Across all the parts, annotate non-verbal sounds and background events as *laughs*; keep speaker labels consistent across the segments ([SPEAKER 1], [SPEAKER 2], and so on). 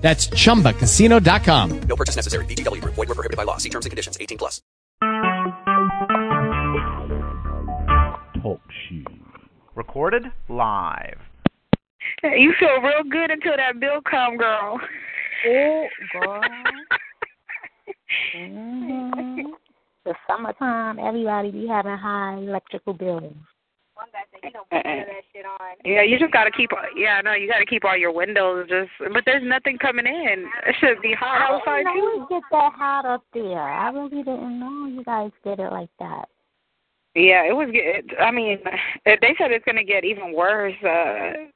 [SPEAKER 1] That's chumbacasino.com.
[SPEAKER 2] No purchase necessary. VGW Group. Void were prohibited by law. See terms and conditions. 18 plus.
[SPEAKER 3] Talk shoe. Recorded live.
[SPEAKER 4] You feel real good until that bill come, girl.
[SPEAKER 5] Oh, girl. *laughs* hmm The summertime, everybody be having high electrical bills.
[SPEAKER 4] Yeah, you just gotta keep. Yeah, no, you gotta keep all your windows just. But there's nothing coming in. It should be hot outside
[SPEAKER 5] I didn't know
[SPEAKER 4] too.
[SPEAKER 5] it get that hot up there. I really didn't know you guys did it like that.
[SPEAKER 4] Yeah, it was. Get, I mean, they said it's gonna get even worse. Uh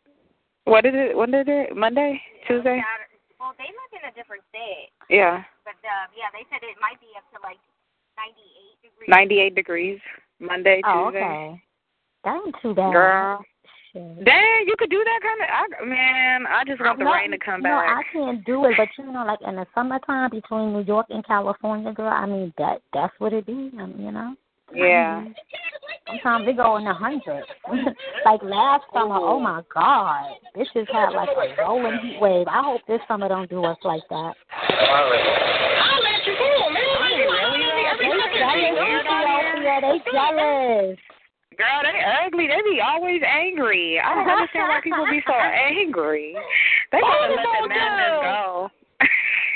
[SPEAKER 4] What is it? When did it? Monday, Tuesday?
[SPEAKER 6] Well, they live in a different state,
[SPEAKER 4] Yeah,
[SPEAKER 6] but uh, yeah, they said it might be up to like 98 degrees.
[SPEAKER 4] 98 degrees. Monday, Tuesday.
[SPEAKER 5] Oh,
[SPEAKER 4] Tuesday.
[SPEAKER 5] okay. That ain't too bad.
[SPEAKER 4] Girl.
[SPEAKER 5] Shit.
[SPEAKER 4] Dang, you could do that kind of. I, man, I just want the
[SPEAKER 5] No,
[SPEAKER 4] rain to come
[SPEAKER 5] no,
[SPEAKER 4] back.
[SPEAKER 5] I can't do it, but you know, like in the summertime between New York and California, girl. I mean, that that's what it be. I mean, you know.
[SPEAKER 4] yeah.
[SPEAKER 5] Sometimes they go in the hundreds. *laughs* like last summer, oh my God, this just had like a rolling heat wave. I hope this summer don't do us like that. Yeah, they jealous.
[SPEAKER 4] Girl, they ugly. They be always angry. I don't understand why people be so *laughs* angry. They gotta let the madness go.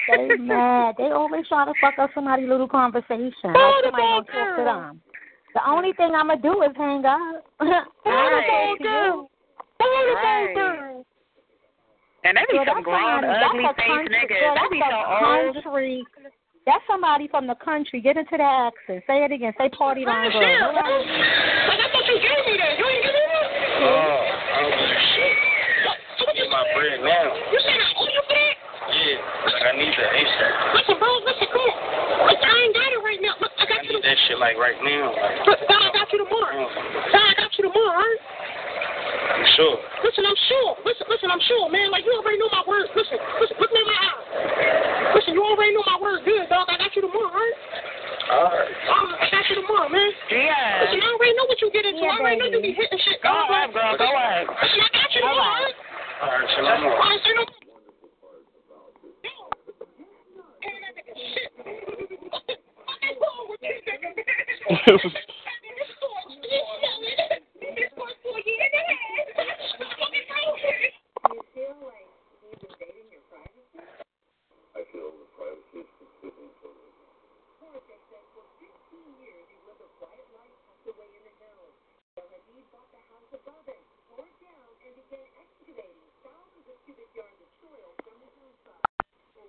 [SPEAKER 5] They mad. They always try to fuck up somebody's little conversation. Like somebody don't talk to them. The only thing I'm gonna do is hang up. *laughs*
[SPEAKER 4] Right.
[SPEAKER 5] Right.
[SPEAKER 4] And they be
[SPEAKER 5] Girl,
[SPEAKER 4] some grown, ugly face niggas.
[SPEAKER 5] girl,
[SPEAKER 4] They be so
[SPEAKER 5] a
[SPEAKER 4] old.
[SPEAKER 5] country. That's somebody from the country. Get into the accent. Say it again. Say party line girl.
[SPEAKER 7] Oh, I don't give a shit. I get my bread now.
[SPEAKER 8] You said I owe you for that?
[SPEAKER 7] Yeah, like I need that ASAP.
[SPEAKER 8] Listen, bro, listen, come on. Look, I ain't got it right now. Look, I
[SPEAKER 7] I
[SPEAKER 8] got you.
[SPEAKER 7] need that shit like right now. Like,
[SPEAKER 8] Look, God, I got you tomorrow. God, I got you tomorrow, all right?
[SPEAKER 7] I'm sure.
[SPEAKER 8] Listen, I'm sure. Listen, listen, I'm sure, man. Like, you already know my words. Listen, listen, look me in my eyes. Listen, you already know my words. good, dog. I got you tomorrow?
[SPEAKER 7] Alright.
[SPEAKER 8] All right, I got you tomorrow, man.
[SPEAKER 4] Yeah.
[SPEAKER 8] Listen, I what you get into.
[SPEAKER 5] Yeah,
[SPEAKER 8] I already know you
[SPEAKER 5] baby.
[SPEAKER 8] be hitting shit.
[SPEAKER 4] Go ahead, girl. Go ahead.
[SPEAKER 8] Listen, I got you tomorrow, all right?
[SPEAKER 7] Alright, shalom.
[SPEAKER 8] All right, say no. Shit. What's wrong with you, nigga? *laughs*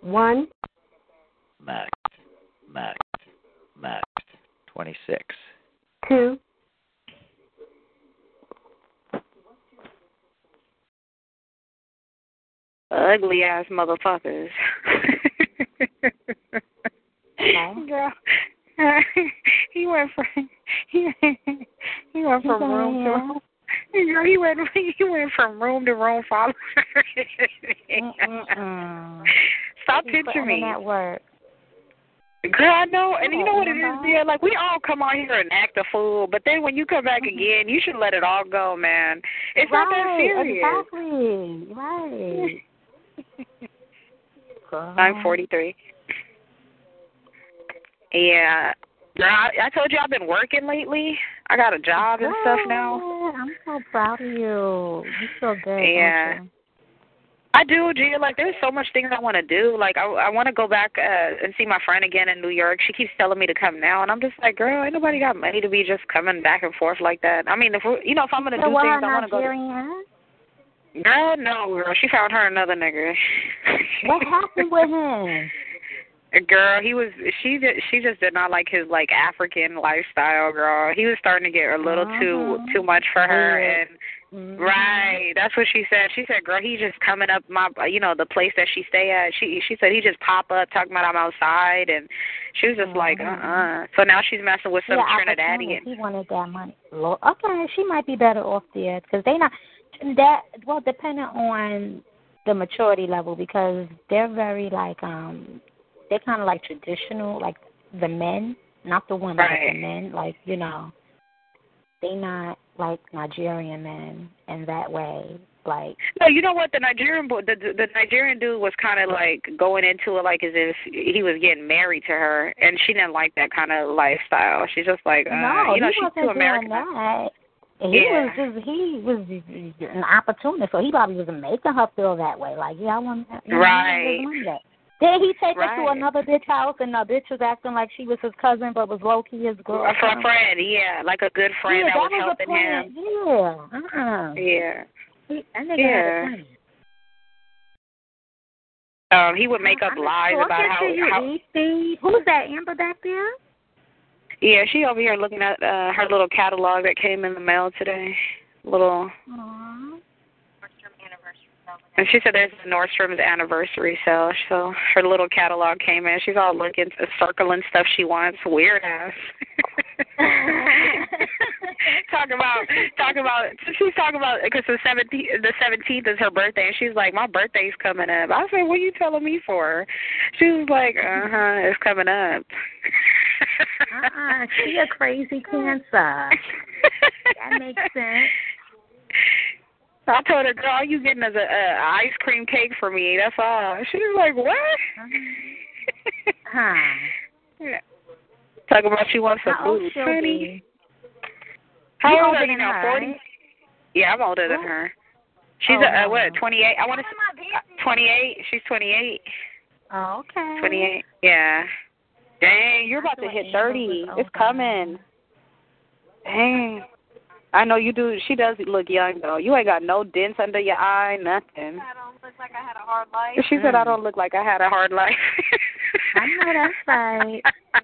[SPEAKER 9] One,
[SPEAKER 10] Max, Max, Max, 26.
[SPEAKER 9] two,
[SPEAKER 4] Ugly ass motherfuckers. Girl, *laughs* he went from he he went from room to room. Girl, he went *laughs* he went from room to room following. Stop picturing me.
[SPEAKER 5] that work.
[SPEAKER 4] Girl, I know, and you know what it is, yeah. Like we all come out here and act a fool, but then when you come back mm-hmm. again, you should let it all go, man. It's not that
[SPEAKER 5] right,
[SPEAKER 4] serious.
[SPEAKER 5] Exactly. Right. Girl.
[SPEAKER 4] I'm 43. Yeah. Girl, I, I told you I've been working lately. I got a job and stuff now.
[SPEAKER 5] I'm so proud of you. You feel good.
[SPEAKER 4] Yeah. I do, Gia. Like, there's so much things I want to do. Like, I I want to go back uh, and see my friend again in New York. She keeps telling me to come now, and I'm just like, girl, ain't nobody got money to be just coming back and forth like that. I mean, if we, you know, if I'm gonna
[SPEAKER 5] So
[SPEAKER 4] do things, I want to go. To, girl, no, girl. She found her another nigga.
[SPEAKER 5] What happened with him? *laughs*
[SPEAKER 4] Girl, he was she just she just did not like his like African lifestyle, girl. He was starting to get a little too
[SPEAKER 5] Mhm.
[SPEAKER 4] too much for her
[SPEAKER 5] Weird.
[SPEAKER 4] and
[SPEAKER 5] Mm-hmm.
[SPEAKER 4] Right, that's what she said. She said, "Girl, he's just coming up my, you know, the place that she stay at." She she said he just pop up talking about I'm outside, and she was just like, "Uh, uh So now she's messing with some
[SPEAKER 5] yeah,
[SPEAKER 4] Trinidadian.
[SPEAKER 5] He wanted that money. Okay, she might be better off there because they not that well, depending on the maturity level because they're very like um they're kind of like traditional, like the men, not the women,
[SPEAKER 4] Right.
[SPEAKER 5] but the men, like you know, they not like Nigerian men in that way. Like
[SPEAKER 4] No, you know what? The Nigerian boy, the the Nigerian dude was kind of like going into it like as if he was getting married to her, and she didn't like that kind of lifestyle. She's just like, uh,
[SPEAKER 5] no,
[SPEAKER 4] you know,
[SPEAKER 5] he
[SPEAKER 4] she's
[SPEAKER 5] wasn't
[SPEAKER 4] too
[SPEAKER 5] doing that. He
[SPEAKER 4] Yeah.
[SPEAKER 5] was just he was an opportunist, so he probably was making her feel that way. Like, yeah, I want that.
[SPEAKER 4] Right.
[SPEAKER 5] There's money there. Then he take her to another bitch house, and the bitch was acting like she was his cousin, but was low key his
[SPEAKER 4] A
[SPEAKER 5] girlfriend.
[SPEAKER 4] fr- friend, yeah, like a good friend
[SPEAKER 5] yeah,
[SPEAKER 4] that was
[SPEAKER 5] was
[SPEAKER 4] helping
[SPEAKER 5] a
[SPEAKER 4] him.
[SPEAKER 5] Yeah. Uh-uh.
[SPEAKER 4] Yeah.
[SPEAKER 5] He, that nigga
[SPEAKER 4] Yeah.
[SPEAKER 5] a.
[SPEAKER 4] Um, he would make up
[SPEAKER 5] I'm
[SPEAKER 4] lies about how,
[SPEAKER 5] to you,
[SPEAKER 4] how.
[SPEAKER 5] Who's that Amber back there?
[SPEAKER 4] Yeah, she over here looking at uh her little catalog that came in the mail today. Little
[SPEAKER 5] Aww.
[SPEAKER 4] And she said there's a Nordstrom's anniversary sale, so her little catalog came in. She's all looking, circling stuff she wants. Weird ass. *laughs* talking about, talking about. She's talking about because the seventeenth, the seventeenth is her birthday, and she's like, my birthday's coming up. I said, what are you telling me for? She was like, uh huh, it's coming up.
[SPEAKER 5] uh-uh. She a crazy *laughs* cancer. That makes sense.
[SPEAKER 4] I told her, girl, all you getting is a, a ice cream cake for me. That's all. She was like, what? *laughs*
[SPEAKER 5] Huh. *laughs*
[SPEAKER 4] Yeah. Talking about she wants some food, honey. How old are you now? Forty? Yeah, I'm older than
[SPEAKER 5] Oh.
[SPEAKER 4] her. She's
[SPEAKER 5] Oh,
[SPEAKER 4] a, uh, what? Twenty eight. I want to. Twenty eight. She's twenty eight.
[SPEAKER 5] Oh, okay.
[SPEAKER 4] Twenty eight. Yeah. Dang, you're about to hit thirty. It's coming. Dang. I know you do. She does look young though. You ain't got no dents under your eye, nothing.
[SPEAKER 6] I don't look like I had a hard life.
[SPEAKER 4] She said I
[SPEAKER 5] Mm.
[SPEAKER 4] don't look like I had a hard life.
[SPEAKER 5] I know that's right. *laughs*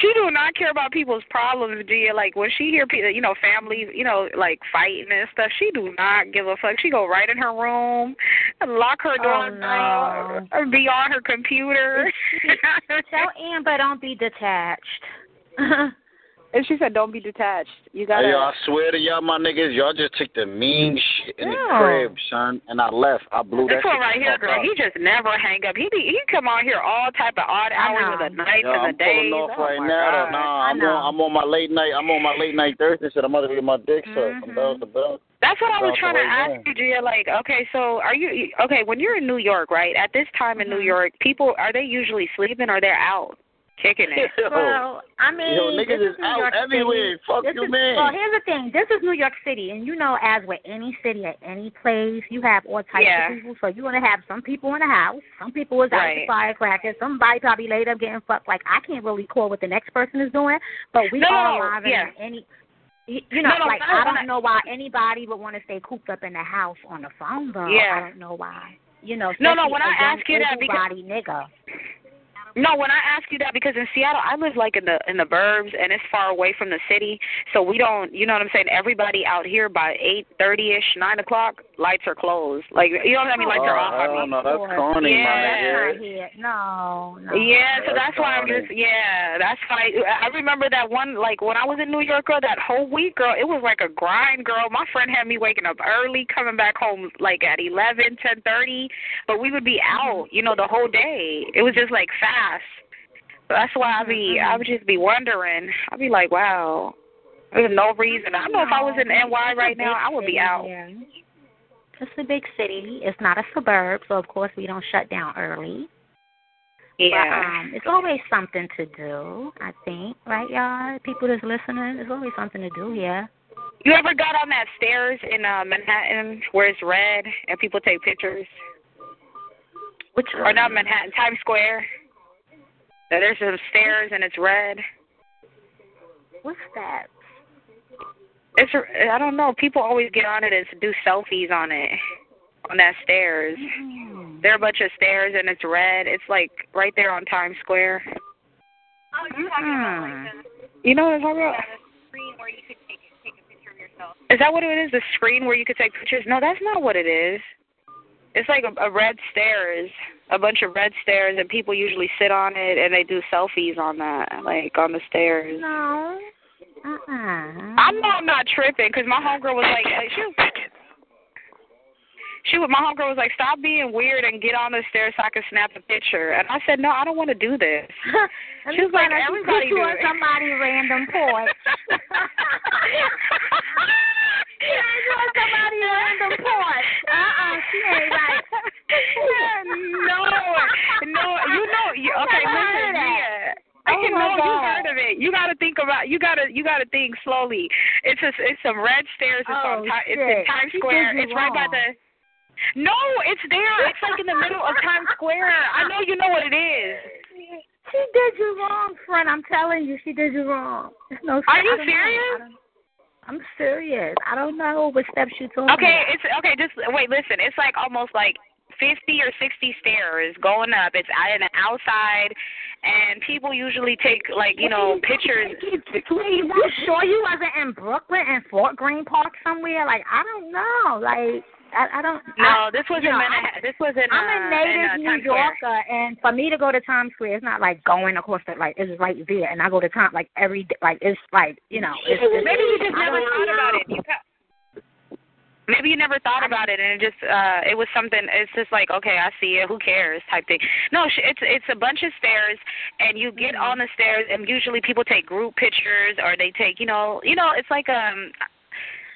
[SPEAKER 4] she do not care about people's problems, Gia. Like when she hear people, you know, families, you know, like fighting and stuff. She do not give a fuck. She go right in her room, lock her door,
[SPEAKER 5] Oh, no.
[SPEAKER 4] or be on her computer.
[SPEAKER 5] Tell Amber don't be detached. *laughs*
[SPEAKER 4] and she said, "Don't be detached. You gotta."
[SPEAKER 7] Hey, yo, I swear to y'all, my niggas, y'all just took the mean shit in the crib, son, and I left. I blew that
[SPEAKER 4] This one
[SPEAKER 7] shit
[SPEAKER 4] right here,
[SPEAKER 7] fuck
[SPEAKER 4] girl.
[SPEAKER 7] up.
[SPEAKER 4] He just never hang up. He be he come on here all type of odd hours
[SPEAKER 5] know.
[SPEAKER 4] of the nights
[SPEAKER 7] Yo,
[SPEAKER 4] and
[SPEAKER 7] I'm
[SPEAKER 4] the days.
[SPEAKER 7] pulling off
[SPEAKER 4] oh
[SPEAKER 7] right now.
[SPEAKER 4] God.
[SPEAKER 7] Nah,
[SPEAKER 5] I
[SPEAKER 7] I'm on. I'm on my late night. I'm on my late night Thursday. Said I'm about to get my dick sucked from
[SPEAKER 5] Mhm.
[SPEAKER 7] bell to bell.
[SPEAKER 4] That's what I was trying to ask you, Gia. Like, okay, so are you okay when you're in New York, right? At this time in New
[SPEAKER 5] Mhm.
[SPEAKER 4] York, people are they usually sleeping or they're out kicking it? *laughs*
[SPEAKER 5] Well, I mean,
[SPEAKER 7] yo,
[SPEAKER 5] this
[SPEAKER 7] niggas is
[SPEAKER 5] New
[SPEAKER 7] out
[SPEAKER 5] York
[SPEAKER 7] everywhere.
[SPEAKER 5] City.
[SPEAKER 7] Fuck
[SPEAKER 5] This
[SPEAKER 7] you,
[SPEAKER 5] is,
[SPEAKER 7] man.
[SPEAKER 5] Well, here's the thing. This is New York City, and you know, as with any city at any place, you have all types
[SPEAKER 4] Yeah.
[SPEAKER 5] of people. So you're gonna have some people in the house, some people is out
[SPEAKER 4] Right.
[SPEAKER 5] with firecrackers, somebody probably laid up getting fucked. Like I can't really call what the next person is doing, but we
[SPEAKER 4] No,
[SPEAKER 5] are
[SPEAKER 4] no,
[SPEAKER 5] live
[SPEAKER 4] yeah.
[SPEAKER 5] in any. You you know,
[SPEAKER 4] No, no,
[SPEAKER 5] like
[SPEAKER 4] I-
[SPEAKER 5] I don't know why anybody would want to stay cooped up in the house on the phone, though.
[SPEAKER 4] Yeah.
[SPEAKER 5] I don't know why. You know,
[SPEAKER 4] No, no,
[SPEAKER 5] especially
[SPEAKER 4] when I
[SPEAKER 5] a young,
[SPEAKER 4] ask you that because-
[SPEAKER 5] nigga.
[SPEAKER 4] No, when I ask you that because in Seattle I live like in the in the burbs and it's far away from the city, so we don't you know what I'm saying. Everybody out here by eight thirty ish, nine o'clock, lights are closed. Like you know what I mean? Lights
[SPEAKER 7] oh,
[SPEAKER 4] are off. I
[SPEAKER 7] hell
[SPEAKER 4] mean.
[SPEAKER 7] no, that's corny,
[SPEAKER 4] Yeah.
[SPEAKER 7] my
[SPEAKER 5] Not No, no.
[SPEAKER 4] Yeah, so
[SPEAKER 7] That's
[SPEAKER 4] that's why I'm just yeah, that's why I remember that one like when I was in New York, girl, that whole week, girl, it was like a grind, girl. My friend had me waking up early, coming back home like at eleven, ten thirty, but we would be out, you know, the whole day. It was just like fast. So that's why I be I would just be wondering. I'd be like, wow, there's no reason. I don't know if I was in NY right now, I would be out.
[SPEAKER 5] It's a big city. It's not a suburb, so of course we don't shut down early. But
[SPEAKER 4] Yeah.
[SPEAKER 5] um, it's always something to do. I think, right, y'all? People that's listening, there's always something to do here.
[SPEAKER 4] You ever got on that stairs in uh Manhattan where it's red and people take pictures?
[SPEAKER 5] Which
[SPEAKER 4] Or not Manhattan, Times Square. Now, There's some stairs and it's red.
[SPEAKER 5] What's that?
[SPEAKER 4] It's I don't know. People always get on it and do selfies on it on that stairs.
[SPEAKER 5] Hmm.
[SPEAKER 4] There are a bunch of stairs and it's red. It's like right there on Times Square.
[SPEAKER 6] Oh, you're talking about like the,
[SPEAKER 4] You know what I'm talking about?
[SPEAKER 6] the screen where you could take take a picture of yourself.
[SPEAKER 4] Is that what it is? The screen where you could take pictures? No, that's not what it is. It's like a, a red stairs, a bunch of red stairs, and people usually sit on it and they do selfies on that, like on the stairs.
[SPEAKER 5] No. Uh-uh.
[SPEAKER 4] I know I'm not tripping because my homegirl was like, hey, she was, she was, my homegirl was like, stop being weird and get on the stairs so I can snap a picture. And I said, no, I don't want to do this. *laughs* She was like, everybody do it.
[SPEAKER 5] somebody random porch. *laughs* *laughs* She on somebody random porch. Uh-uh, she ain't right.
[SPEAKER 4] no, no, you know, you, okay,
[SPEAKER 5] Never heard
[SPEAKER 4] listen,
[SPEAKER 5] of that.
[SPEAKER 4] yeah. I
[SPEAKER 5] Oh
[SPEAKER 4] can
[SPEAKER 5] my
[SPEAKER 4] know you
[SPEAKER 5] God.
[SPEAKER 4] heard of it. You got to think about. You got to. You got to think slowly. It's a, It's some red stairs. It's
[SPEAKER 5] Oh,
[SPEAKER 4] on. Ti- It's in
[SPEAKER 5] shit.
[SPEAKER 4] Times Square. It's right by the. No, it's there. It's like in the middle of Times Square. I know you know what it is.
[SPEAKER 5] She did you wrong, friend. I'm telling you, she did you wrong. There's no.
[SPEAKER 4] Are you serious?
[SPEAKER 5] I'm serious. I don't know what steps you talking
[SPEAKER 4] Okay,
[SPEAKER 5] about.
[SPEAKER 4] it's okay. Just wait. Listen, it's like almost like fifty or sixty stairs going up. It's at in the outside, and people usually take like you know pictures. *laughs*
[SPEAKER 5] Please, you sure you wasn't in Brooklyn and Fort Greene Park somewhere? Like I don't know. Like I, I don't.
[SPEAKER 4] No,
[SPEAKER 5] I,
[SPEAKER 4] this was
[SPEAKER 5] you
[SPEAKER 4] in
[SPEAKER 5] know,
[SPEAKER 4] Manhattan. This was in.
[SPEAKER 5] I'm a
[SPEAKER 4] uh,
[SPEAKER 5] native
[SPEAKER 4] in, uh,
[SPEAKER 5] New
[SPEAKER 4] Square.
[SPEAKER 5] Yorker, and for me to go to Times Square, it's not like going across the like it's right there, and I go to Times like every day, like it's like you know. It's, it's,
[SPEAKER 4] Maybe you just
[SPEAKER 5] I
[SPEAKER 4] never thought about it. You Maybe you never thought about it, and it just uh it was something. It's just like okay, I see it. Who cares? Type thing. No, sh- it's it's a bunch of stairs, and you get on the stairs, and usually people take group pictures, or they take you know you know it's like um.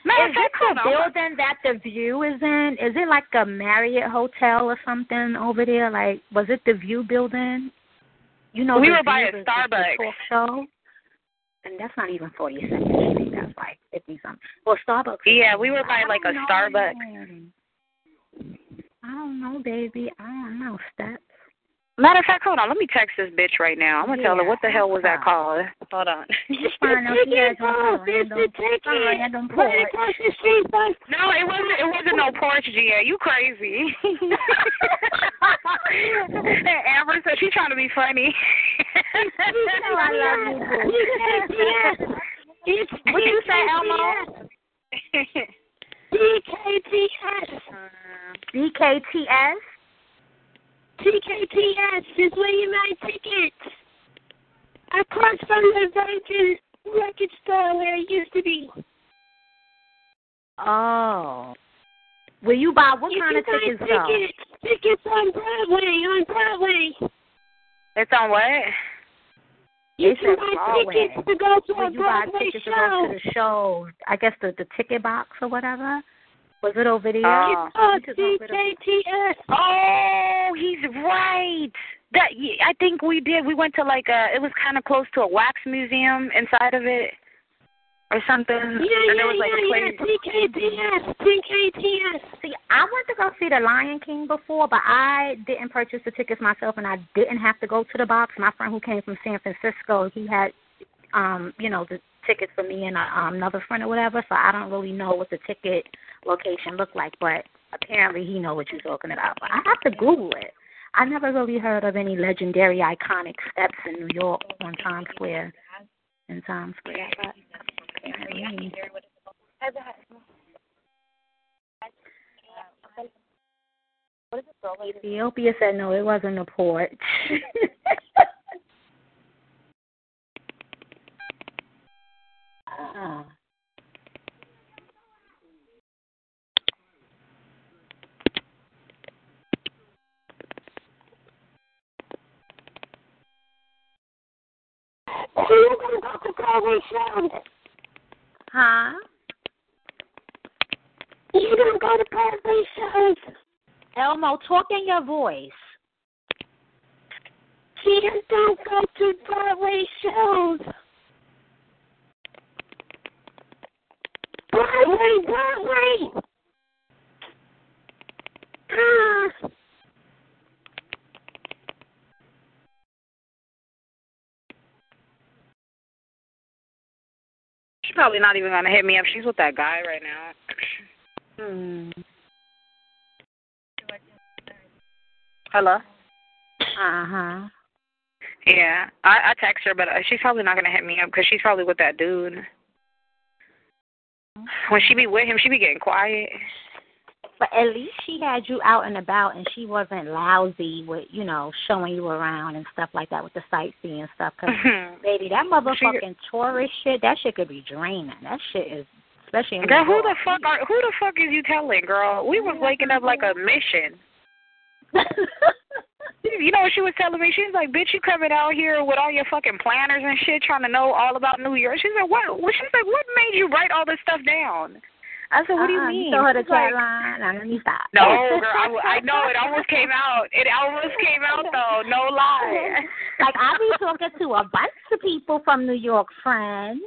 [SPEAKER 4] Of
[SPEAKER 5] Is it the building that the view is in? Is it like a Marriott hotel or something over there? Like, was it the View building? You know,
[SPEAKER 4] We were by a Starbucks.
[SPEAKER 5] talk show. And that's not even Forty Second Street. That's like fifty something. Well, Starbucks.
[SPEAKER 4] Yeah, we were by like a
[SPEAKER 5] know,
[SPEAKER 4] Starbucks.
[SPEAKER 5] man. I don't know, baby. I don't know. Steps.
[SPEAKER 4] Matter of fact, hold on. Let me text this bitch right now. I'm gonna tell her what the hell was that
[SPEAKER 5] okay.
[SPEAKER 4] called. Hold on. *laughs* *laughs*
[SPEAKER 5] Find out she has some random, some random porch.
[SPEAKER 4] No, it wasn't. It wasn't no porch, Gia. You crazy? *laughs* Amber said she's trying to be funny.
[SPEAKER 5] you know I love you, boo. What you say, Elmo?
[SPEAKER 8] TKTS.
[SPEAKER 5] BKTS.
[SPEAKER 8] TKTS is where you buy tickets. Across from the Virgin record store where it used to be.
[SPEAKER 5] Oh. Will you buy what
[SPEAKER 8] you
[SPEAKER 5] kind of tickets though?
[SPEAKER 8] tickets. Tickets on Broadway, on Broadway.
[SPEAKER 4] it's on what?
[SPEAKER 8] You
[SPEAKER 5] They
[SPEAKER 8] can buy
[SPEAKER 5] Broadway.
[SPEAKER 8] tickets to go to
[SPEAKER 5] Will
[SPEAKER 8] a
[SPEAKER 5] you buy
[SPEAKER 8] Broadway
[SPEAKER 5] tickets to go to the show? I guess the the ticket box or whatever. Was it over there?
[SPEAKER 4] Oh.
[SPEAKER 8] It's called
[SPEAKER 5] Tickets over there.
[SPEAKER 8] TKTS.
[SPEAKER 4] Oh, he's right. That I think we did. We went to like a. It was kind of close to a wax museum inside of it, or something.
[SPEAKER 8] Yeah,
[SPEAKER 4] and
[SPEAKER 8] yeah,
[SPEAKER 4] was like
[SPEAKER 8] yeah,
[SPEAKER 4] a.
[SPEAKER 8] TKTS. TKTS.
[SPEAKER 5] See, I went to go see the Lion King before, but I didn't purchase the tickets myself, and I didn't have to go to the box. My friend who came from San Francisco, he had, um, you know, the tickets for me and uh, um, another friend or whatever. So I don't really know what the ticket location looked like, but apparently he know what you're talking about. But I have to Google it. I never really heard of any legendary, iconic steps in New York on Times Square. In Times Square, but apparently. Ethiopia said no, it wasn't a porch. *laughs* Ah.
[SPEAKER 8] So you're going to Broadway shows.
[SPEAKER 5] Huh?
[SPEAKER 8] You're going to go to Broadway shows.
[SPEAKER 5] Elmo, talk in your voice.
[SPEAKER 8] Kids don't go to Broadway shows. Broadway, Broadway. Ah.
[SPEAKER 4] She's probably not even gonna hit me up. She's with that guy right now.
[SPEAKER 5] Hmm.
[SPEAKER 4] Hello.
[SPEAKER 5] Uh huh.
[SPEAKER 4] Yeah, I I text her, but uh, she's probably not gonna hit me up because she's probably with that dude. when she be with him, she be getting quiet.
[SPEAKER 5] But at least she had you out and about, and she wasn't lousy with, you know, showing you around and stuff like that with the sightseeing stuff. Cause mm-hmm. baby, that motherfucking tourist shit, that shit could be draining. That shit is, especially in
[SPEAKER 4] Girl, who the fuck are who the fuck is you telling, girl? We was waking up like a mission. *laughs* You know what she was telling me? She was like, "Bitch, you coming out here with all your fucking planners and shit, trying to know all about New York." She's like, "What?" Well, she's like, "What made you write all this stuff down?" I said, "What do you
[SPEAKER 5] Uh-uh,
[SPEAKER 4] mean?"
[SPEAKER 5] You saw her the
[SPEAKER 4] She's like,
[SPEAKER 5] chat line. Now let me stop.
[SPEAKER 4] No, girl, I, I know it almost came out. It almost came out though. No lie. *laughs*
[SPEAKER 5] like I be talking to a bunch of people from New York, friends.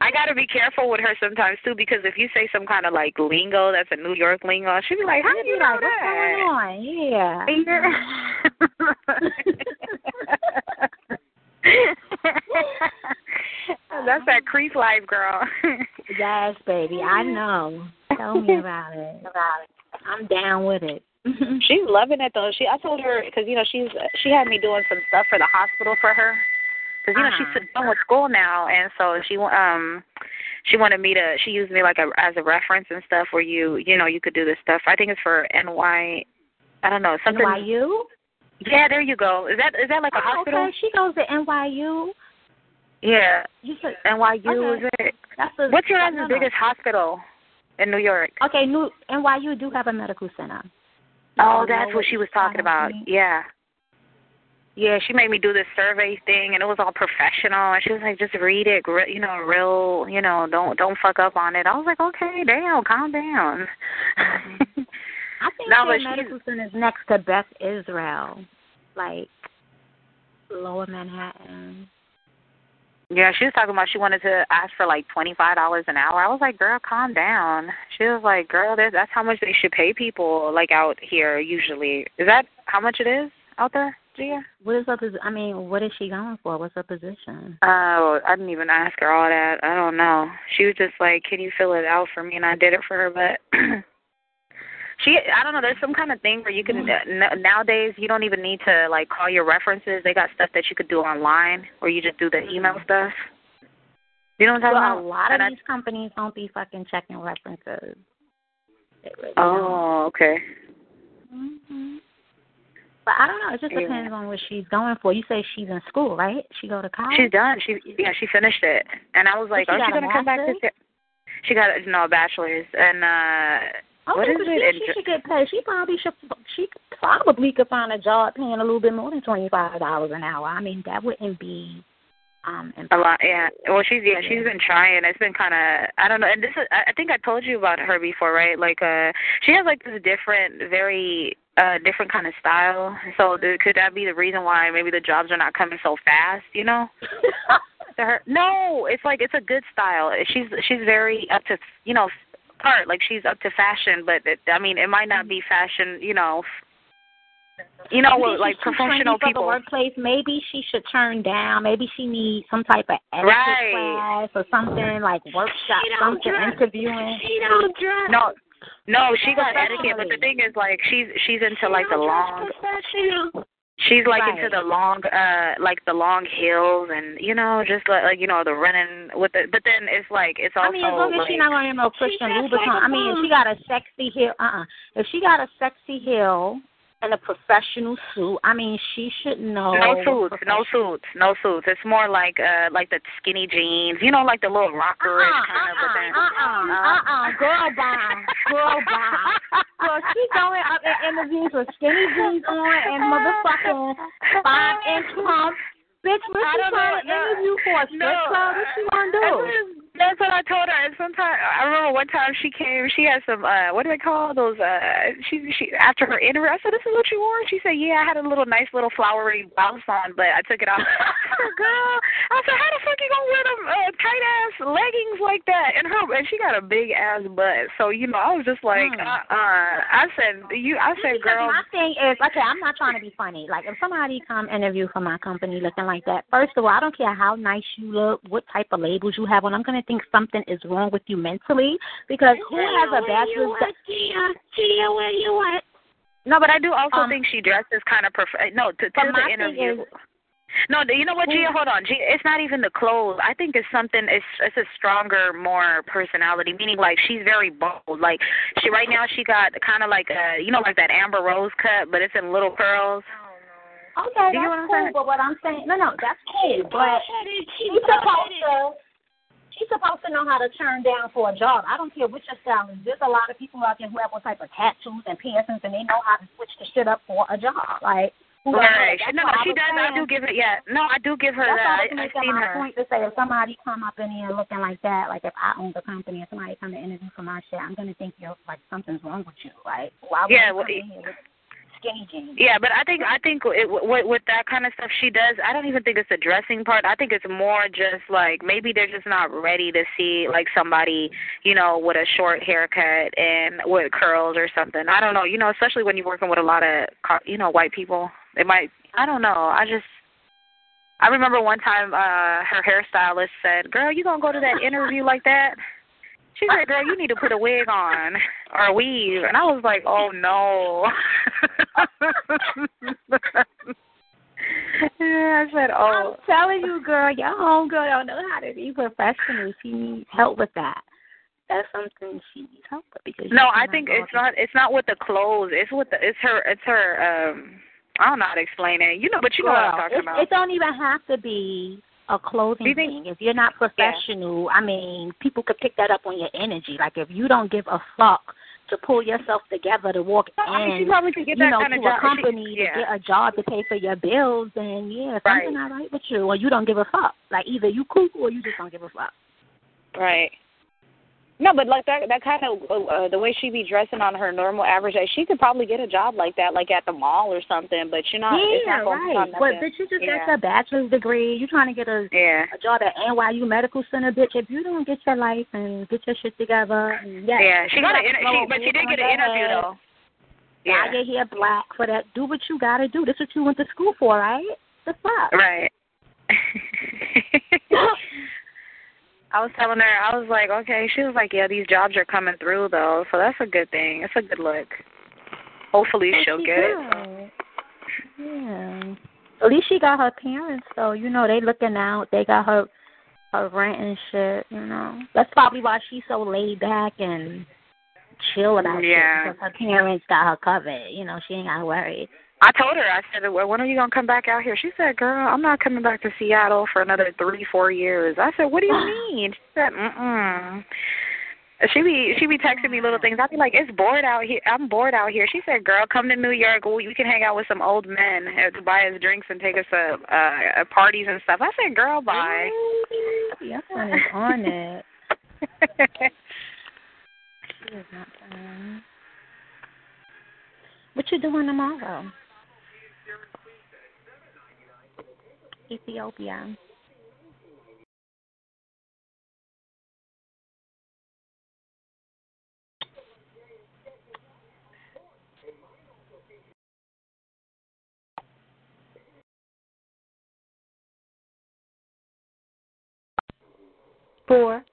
[SPEAKER 4] I gotta be careful with her sometimes too because if you say some kind of like lingo that's a New York lingo, she'd be like, "How do you
[SPEAKER 5] be
[SPEAKER 4] know
[SPEAKER 5] like, what's going
[SPEAKER 4] that?"
[SPEAKER 5] on? *laughs* *laughs* *laughs*
[SPEAKER 4] that's that crease life, girl. *laughs*
[SPEAKER 5] yes, baby, I know. Tell me about it. About it. I'm down with it. *laughs*
[SPEAKER 4] she's loving it though. She, I told her because you know she's she had me doing some stuff for the hospital for her because you know
[SPEAKER 5] Uh-huh.
[SPEAKER 4] she's done with school now, and so she um she wanted me to she used me like a as a reference and stuff where you you know you could do this stuff. I think it's for NY. I don't know something.
[SPEAKER 5] NYU.
[SPEAKER 4] Yeah, there you go. Is that is that like a
[SPEAKER 5] Oh,
[SPEAKER 4] hospital?
[SPEAKER 5] Okay, she goes to NYU.
[SPEAKER 4] Yeah,
[SPEAKER 5] You said
[SPEAKER 4] NYU
[SPEAKER 5] Okay.
[SPEAKER 4] is it?
[SPEAKER 5] that's the
[SPEAKER 4] What's your
[SPEAKER 5] no,
[SPEAKER 4] guys'
[SPEAKER 5] no, no.
[SPEAKER 4] biggest hospital in New York?
[SPEAKER 5] Okay, New NYU do have a medical center.
[SPEAKER 4] Oh, that's what she was talking about. Yeah. Yeah, she made me do this survey thing, and it was all professional. And she was like, "Just read it, you know, real, you know, don't don't fuck up on it." I was like, "Okay, damn, calm down." Mm-hmm. *laughs*
[SPEAKER 5] I think
[SPEAKER 4] No,
[SPEAKER 5] their medical center is next to Beth Israel, like Lower Manhattan.
[SPEAKER 4] yeah, she was talking about she wanted to ask for like twenty five dollars an hour. I was like, "Girl, calm down." She was like, "Girl, that's that's how much they should pay people like out here usually." Is that how much it is out there, Gia?
[SPEAKER 5] What is her? posi- I mean, what is she going for? What's her position?
[SPEAKER 4] Oh, I didn't even ask her all that. I don't know. She was just like, "Can you fill it out for me?" And I did it for her, but *clears throat* she I don't know, there's some kind of thing where you can n- nowadays you don't even need to like call your references. They got stuff that you could do online or you just do the email stuff. You know what I'm talking
[SPEAKER 5] Well,
[SPEAKER 4] about?
[SPEAKER 5] a lot of
[SPEAKER 4] And I-
[SPEAKER 5] these companies don't be fucking checking references. Really
[SPEAKER 4] Oh, okay.
[SPEAKER 5] don't. hmm But I don't know. It just
[SPEAKER 4] Yeah.
[SPEAKER 5] depends on what she's going for. You say she's in school, right? She go to college.
[SPEAKER 4] She's done. She yeah, she finished it. And I was like,
[SPEAKER 5] What, she
[SPEAKER 4] "Aren't you
[SPEAKER 5] got a
[SPEAKER 4] going to come back this? She got no a bachelor's and uh
[SPEAKER 5] Okay,
[SPEAKER 4] what is
[SPEAKER 5] but
[SPEAKER 4] it?
[SPEAKER 5] She, she should get paid. She probably should. She probably could find a job paying a little bit more than twenty five dollars an hour. I mean, that wouldn't be um
[SPEAKER 4] A lot, yeah. Well, she's yeah,
[SPEAKER 5] Yeah.
[SPEAKER 4] she's been trying. It's been kind of I don't know. And this is I I think I told you about her before, right? Like uh, she has like this different, very uh different kind of style. So th- could that be the reason why maybe the jobs are not coming so fast? You know? *laughs* to her, no, it's like it's a good style. She's she's very up to you know part like she's up to fashion, but it, I mean it might not be fashion. You know. You know,
[SPEAKER 5] Maybe
[SPEAKER 4] like professional people.
[SPEAKER 5] the workplace. Maybe she should turn down. Maybe she needs some type of etiquette
[SPEAKER 4] Right.
[SPEAKER 5] class or something like workshop,
[SPEAKER 8] She don't
[SPEAKER 5] something
[SPEAKER 8] dress.
[SPEAKER 5] interviewing.
[SPEAKER 8] She don't dress.
[SPEAKER 4] No, no, she got etiquette, but the thing is, like, she's she's into like the
[SPEAKER 8] She don't dress
[SPEAKER 4] long.
[SPEAKER 8] professional.
[SPEAKER 4] She's like
[SPEAKER 5] Right.
[SPEAKER 4] into the long, uh, like the long heels, and you know, just like, like you know, the running with the. But then it's like it's also
[SPEAKER 5] I mean, as long as
[SPEAKER 4] like,
[SPEAKER 5] she's not going to no Christian
[SPEAKER 8] dressed
[SPEAKER 5] Louboutin.
[SPEAKER 8] like a
[SPEAKER 5] I mean, if she got a sexy heel, uh, uh If she got a sexy heel and a professional suit, I mean, she should know.
[SPEAKER 4] no suits, no suits, no suits. It's more like uh like the skinny jeans, you know, like the little rockerish
[SPEAKER 5] Uh-uh,
[SPEAKER 4] kind of. But then,
[SPEAKER 5] uh-uh, uh-uh, uh-uh, girl bye, girl bye. Girl, she going up in interviews with skinny jeans on and motherfucking five inch pumps. Bitch, what she trying to interview for a strip
[SPEAKER 4] No,
[SPEAKER 5] club? What she gonna do?
[SPEAKER 4] That's- what I told her. And sometimes I remember one time she came. She had some uh what do they call those? uh She she after her interview, I said, "This is what you wore." She said, "Yeah, I had a little nice little flowery blouse on, but I took it off." *laughs* I said, "Girl," I said, "How the fuck you gonna wear them uh, tight ass leggings like that?" And her and she got a big ass butt, so you know I was just like,
[SPEAKER 5] Mm.
[SPEAKER 4] uh, uh I said, "You," I said,
[SPEAKER 5] Because
[SPEAKER 4] "Girl."
[SPEAKER 5] my thing is, okay, I'm not trying to be funny. Like, if somebody come interview for my company looking like that, first of all, I don't care how nice you look, what type of labels you have on. I'm gonna think something is wrong with you mentally because who has a bachelor's?
[SPEAKER 8] Gia, Gia, where you at?
[SPEAKER 4] No, but I do also
[SPEAKER 5] Um,
[SPEAKER 4] think she dresses kind of prof- no to, to the
[SPEAKER 5] my
[SPEAKER 4] interview.
[SPEAKER 5] is-
[SPEAKER 4] No, you know what, Gia? Hold on, Gia. It's not even the clothes. I think it's something. It's it's a stronger, more personality. Meaning, like she's very bold. Like she right now, she got kind of like a, you know, like that Amber Rose cut, but it's in little curls.
[SPEAKER 5] Okay,
[SPEAKER 4] Do you know
[SPEAKER 5] that's
[SPEAKER 4] what I'm
[SPEAKER 5] cool.
[SPEAKER 4] saying?
[SPEAKER 5] But what I'm saying, no, no, that's cool. But she's supposed to. She's supposed to know how to turn down for a job. I don't care what your style is. There's a lot of people out there who have all type of tattoos and piercings, and they know how to switch the shit up for a job. Like,
[SPEAKER 4] Right.
[SPEAKER 5] That's
[SPEAKER 4] No, she does. I do give it. Yeah. No, I do give her
[SPEAKER 5] That's
[SPEAKER 4] that. I,
[SPEAKER 5] to
[SPEAKER 4] I've
[SPEAKER 5] make that
[SPEAKER 4] seen
[SPEAKER 5] my
[SPEAKER 4] her.
[SPEAKER 5] point to say if somebody come up in here looking like that, like if I own the company and somebody come to interview for my shit, I'm gonna think you're like something's wrong with you. Like why would
[SPEAKER 4] Yeah,
[SPEAKER 5] you
[SPEAKER 4] well,
[SPEAKER 5] in here with
[SPEAKER 4] Yeah, but I think I think it, with with that kind of stuff she does, I don't even think it's the dressing part. I think it's more just like maybe they're just not ready to see like somebody, you know, with a short haircut and with curls or something. I don't know, you know, especially when you're working with a lot of you know white people. It might. I don't know. I just. I remember one time uh her hairstylist said, "Girl, you gonna go to that interview like that?" She said, "Girl, you need to put a wig on or a weave," and I was like, "Oh no." *laughs* I said, "Oh."
[SPEAKER 5] I'm telling you, girl, your homegirl don't know how to be professional. She needs help with that. That's something she needs help with because
[SPEAKER 4] No, I think it's not. It's not with the clothes. It's with the. It's her. It's her. Um, I don't know how to explain it. You know, but you know what I'm talking
[SPEAKER 5] it,
[SPEAKER 4] about.
[SPEAKER 5] It don't even have to be a clothing
[SPEAKER 4] you think-
[SPEAKER 5] thing. If you're not professional, I mean, people could pick that up on your energy. Like if you don't give a fuck to pull yourself together to walk
[SPEAKER 4] I mean, she
[SPEAKER 5] in,
[SPEAKER 4] probably could get
[SPEAKER 5] you
[SPEAKER 4] that
[SPEAKER 5] know,
[SPEAKER 4] kind
[SPEAKER 5] to
[SPEAKER 4] of
[SPEAKER 5] a
[SPEAKER 4] job. She-
[SPEAKER 5] company
[SPEAKER 4] yeah.
[SPEAKER 5] to get a job to pay for your bills, then yeah,
[SPEAKER 4] Right.
[SPEAKER 5] something not right with you, or you don't give a fuck. Like either you cool or you just don't give a fuck.
[SPEAKER 4] Right. No, but like that that kind of uh, the way she be dressing on her normal average day, she could probably get a job like that, like at the mall or something. But you're not. it's
[SPEAKER 5] yeah,
[SPEAKER 4] not gonna
[SPEAKER 5] right. But bitch, you just
[SPEAKER 4] yeah.
[SPEAKER 5] got a bachelor's degree. You trying to get a
[SPEAKER 4] Yeah.
[SPEAKER 5] a job at NYU Medical Center, bitch. If you don't get your life and get your shit together, and yeah,
[SPEAKER 4] Yeah, she got an inter- she, but she did get an interview
[SPEAKER 5] head.
[SPEAKER 4] though.
[SPEAKER 5] Dye your hair black for that. Do what you gotta do. This what you went to school for, right? The fuck.
[SPEAKER 4] Right. *laughs* I was telling her, I was like, okay. She was like, yeah, these jobs are coming through though, so that's a good thing. It's a good look. Hopefully she'll
[SPEAKER 5] she
[SPEAKER 4] get it.
[SPEAKER 5] Yeah. At least she got her parents though. You know they looking out. They got her her rent and shit. You know that's probably why she's so laid back and chill about
[SPEAKER 4] Yeah.
[SPEAKER 5] shit because her parents got her covered. You know she ain't gotta worry.
[SPEAKER 4] I told her, I said, well, when are you gonna come back out here? She said, girl, I'm not coming back to Seattle for another three, four years. I said, what do you *sighs* mean? She said, mm-mm. She be she be texting me little things. I'd be like, it's bored out here. I'm bored out here. She said, girl, come to New York. We, we can hang out with some old men to buy us drinks and take us to uh, uh, parties and stuff. I said, girl, bye.
[SPEAKER 5] Is on it. *laughs* She is not playing. What you doing tomorrow? Ethiopia. Four.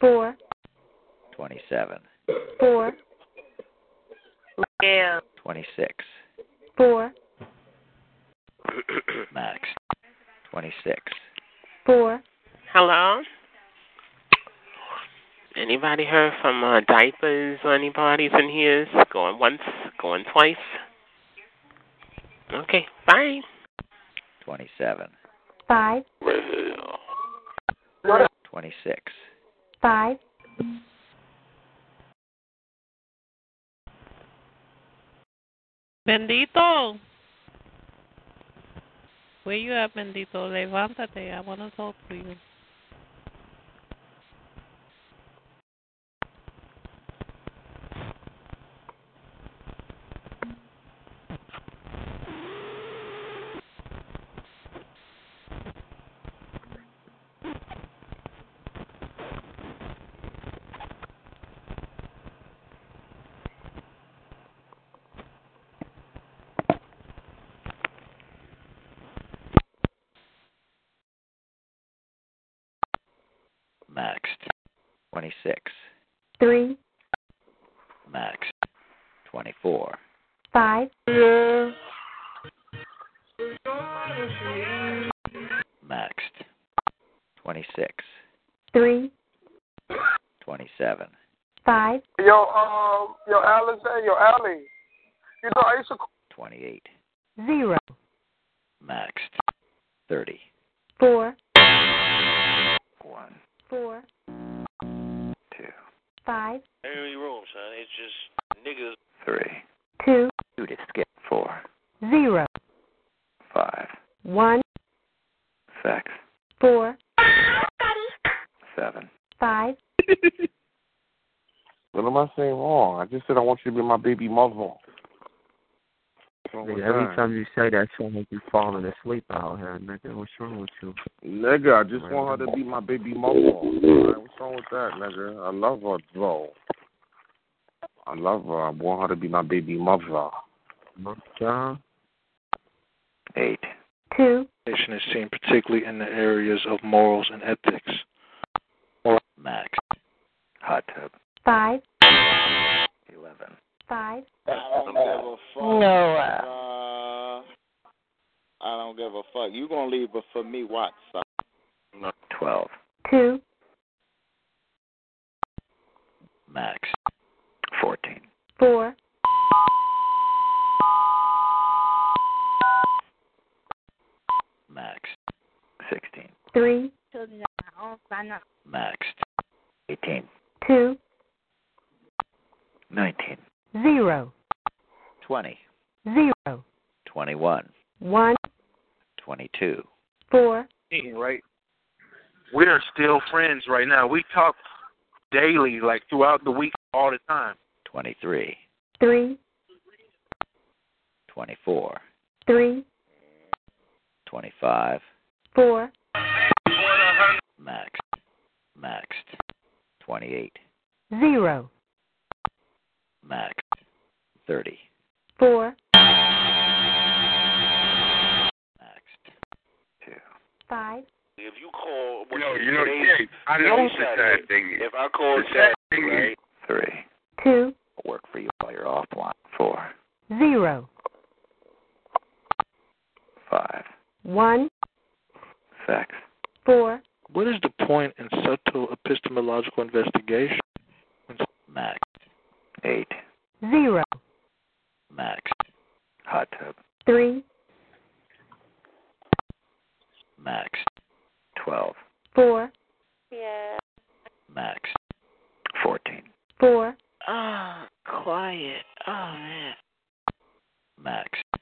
[SPEAKER 5] Four.
[SPEAKER 10] 27,
[SPEAKER 5] Four.
[SPEAKER 4] Yeah.
[SPEAKER 10] 26,
[SPEAKER 5] Four. *coughs*
[SPEAKER 10] max, 26.
[SPEAKER 5] Four.
[SPEAKER 11] Hello? Anybody heard from uh, diapers or anybody's in here? Going once, going twice. Okay, fine.
[SPEAKER 10] 27.
[SPEAKER 9] five,
[SPEAKER 10] 26.
[SPEAKER 9] five,
[SPEAKER 12] Bendito. Where you at, Bendito? Levántate. I want to talk to you.
[SPEAKER 9] Three,
[SPEAKER 10] Maxed. 24.
[SPEAKER 9] five,
[SPEAKER 10] Maxed. 26.
[SPEAKER 9] three,
[SPEAKER 10] 27.
[SPEAKER 9] five,
[SPEAKER 8] Yo, um, yo, Allison, yo, Allie. You know, I used to
[SPEAKER 10] 28.
[SPEAKER 9] zero,
[SPEAKER 10] Maxed. 30.
[SPEAKER 9] four,
[SPEAKER 10] 1.
[SPEAKER 9] four,
[SPEAKER 10] 2.
[SPEAKER 9] five,
[SPEAKER 7] Ain't any room, son. It's just niggas.
[SPEAKER 10] 3.
[SPEAKER 9] two,
[SPEAKER 10] You to skip. 4.
[SPEAKER 9] zero,
[SPEAKER 10] 5.
[SPEAKER 9] one,
[SPEAKER 10] 6.
[SPEAKER 9] four,
[SPEAKER 10] 7.
[SPEAKER 9] five,
[SPEAKER 13] What am I saying wrong? I just said I want you to be my baby mother. What's wrong with
[SPEAKER 14] Nigga, every time you say that, sound like you falling asleep out here, nigga. What's wrong with you?
[SPEAKER 13] Nigga, I just want her to be my baby mother. Alright, What's wrong with that, nigga? I love her, though. I love her. I want her to be my baby mother.
[SPEAKER 14] John?
[SPEAKER 10] 8.
[SPEAKER 9] two,
[SPEAKER 15] Education is seen particularly in the areas of morals and ethics.
[SPEAKER 10] Max. Hot tub.
[SPEAKER 9] five,
[SPEAKER 10] 11.
[SPEAKER 9] five,
[SPEAKER 16] I don't give a fuck.
[SPEAKER 9] No.
[SPEAKER 16] Uh, I don't give a fuck. You gonna leave it for me, what? son?
[SPEAKER 10] 12.
[SPEAKER 9] two,
[SPEAKER 10] Max. 14.
[SPEAKER 9] four,
[SPEAKER 10] Max. 16.
[SPEAKER 9] three,
[SPEAKER 10] Maxed. 18.
[SPEAKER 9] two,
[SPEAKER 10] 19.
[SPEAKER 9] 0.
[SPEAKER 10] 20.
[SPEAKER 9] 0.
[SPEAKER 10] 21.
[SPEAKER 9] 1.
[SPEAKER 10] 22.
[SPEAKER 9] 4.
[SPEAKER 17] Right. We are still friends right now. We talk daily, like throughout the week, all the time.
[SPEAKER 10] 23.
[SPEAKER 9] 3.
[SPEAKER 10] 24.
[SPEAKER 9] 3.
[SPEAKER 10] 25.
[SPEAKER 9] 4.
[SPEAKER 10] Maxed. Maxed. 28.
[SPEAKER 9] 0
[SPEAKER 10] max 30.
[SPEAKER 9] Four. Max two. Five.
[SPEAKER 7] If you call,
[SPEAKER 13] what no, you know, today, Jay, I know
[SPEAKER 7] what
[SPEAKER 13] the sad thing.
[SPEAKER 7] If I call
[SPEAKER 13] the thing
[SPEAKER 10] three.
[SPEAKER 9] Two.
[SPEAKER 10] I'll work for you while you're offline. Four.
[SPEAKER 9] Zero.
[SPEAKER 10] Five.
[SPEAKER 9] One.
[SPEAKER 10] Six.
[SPEAKER 9] Four.
[SPEAKER 15] What is the point in subtle epistemological investigation?
[SPEAKER 10] Max Eight.
[SPEAKER 9] zero,
[SPEAKER 10] Maxed. Hot tub.
[SPEAKER 9] three,
[SPEAKER 10] Max. Twelve.
[SPEAKER 9] four,
[SPEAKER 12] Yeah.
[SPEAKER 10] Maxed. Fourteen.
[SPEAKER 9] four,
[SPEAKER 12] Ah, quiet. Oh man.
[SPEAKER 10] Maxed.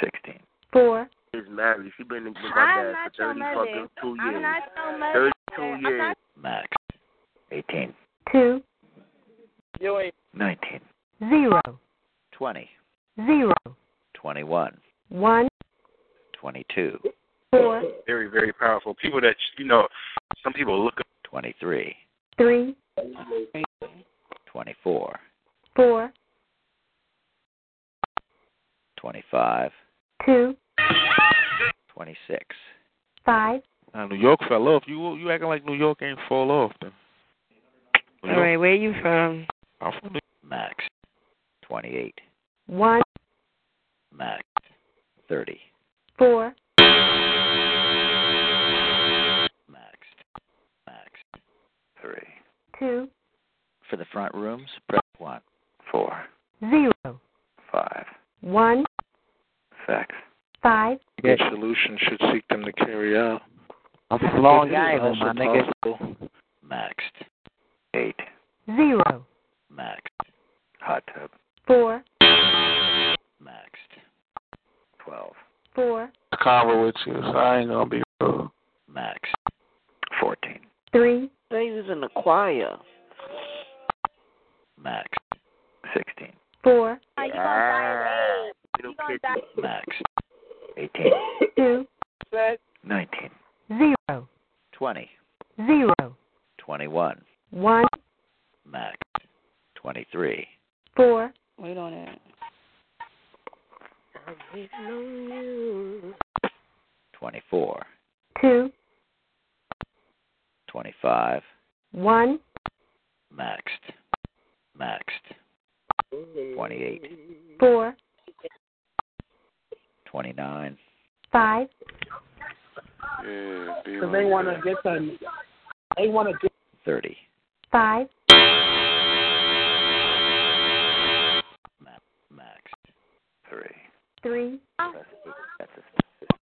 [SPEAKER 10] Sixteen.
[SPEAKER 9] four,
[SPEAKER 13] She's married. She's been with my
[SPEAKER 6] I'm
[SPEAKER 13] dad for
[SPEAKER 6] your
[SPEAKER 13] 30 fucking two
[SPEAKER 6] I'm
[SPEAKER 13] years.
[SPEAKER 6] not your mother.
[SPEAKER 13] 32
[SPEAKER 6] I'm
[SPEAKER 13] years.
[SPEAKER 6] not-
[SPEAKER 10] Maxed. Eighteen.
[SPEAKER 9] two,
[SPEAKER 16] You ain't.
[SPEAKER 10] Nineteen.
[SPEAKER 9] zero,
[SPEAKER 10] Twenty.
[SPEAKER 9] zero,
[SPEAKER 10] Twenty-one.
[SPEAKER 9] one,
[SPEAKER 10] Twenty-two.
[SPEAKER 9] four,
[SPEAKER 17] Very, very powerful. People that you know, some people look up.
[SPEAKER 10] Twenty-three.
[SPEAKER 9] 3.
[SPEAKER 10] 24.
[SPEAKER 9] 4.
[SPEAKER 10] 25.
[SPEAKER 9] 2.
[SPEAKER 10] 26.
[SPEAKER 9] five,
[SPEAKER 15] Now, New York fell off. You you acting like New York ain't fall off. Then. New
[SPEAKER 12] All
[SPEAKER 15] York-
[SPEAKER 12] where you from?
[SPEAKER 10] Max, 28.
[SPEAKER 9] 1.
[SPEAKER 10] Max, 30.
[SPEAKER 9] 4.
[SPEAKER 10] Max, Max, 3.
[SPEAKER 9] 2.
[SPEAKER 10] For the front rooms, press 1. 4.
[SPEAKER 9] 0.
[SPEAKER 10] 5.
[SPEAKER 9] 1.
[SPEAKER 10] 6.
[SPEAKER 9] 5. What solution should seek them to carry out?
[SPEAKER 15] A long Island, my nigga. Maxed.
[SPEAKER 9] 8. 0. you, so I ain't gonna be rude.
[SPEAKER 15] Max. Fourteen.
[SPEAKER 18] Three.
[SPEAKER 10] They was in the choir.
[SPEAKER 15] That's, that's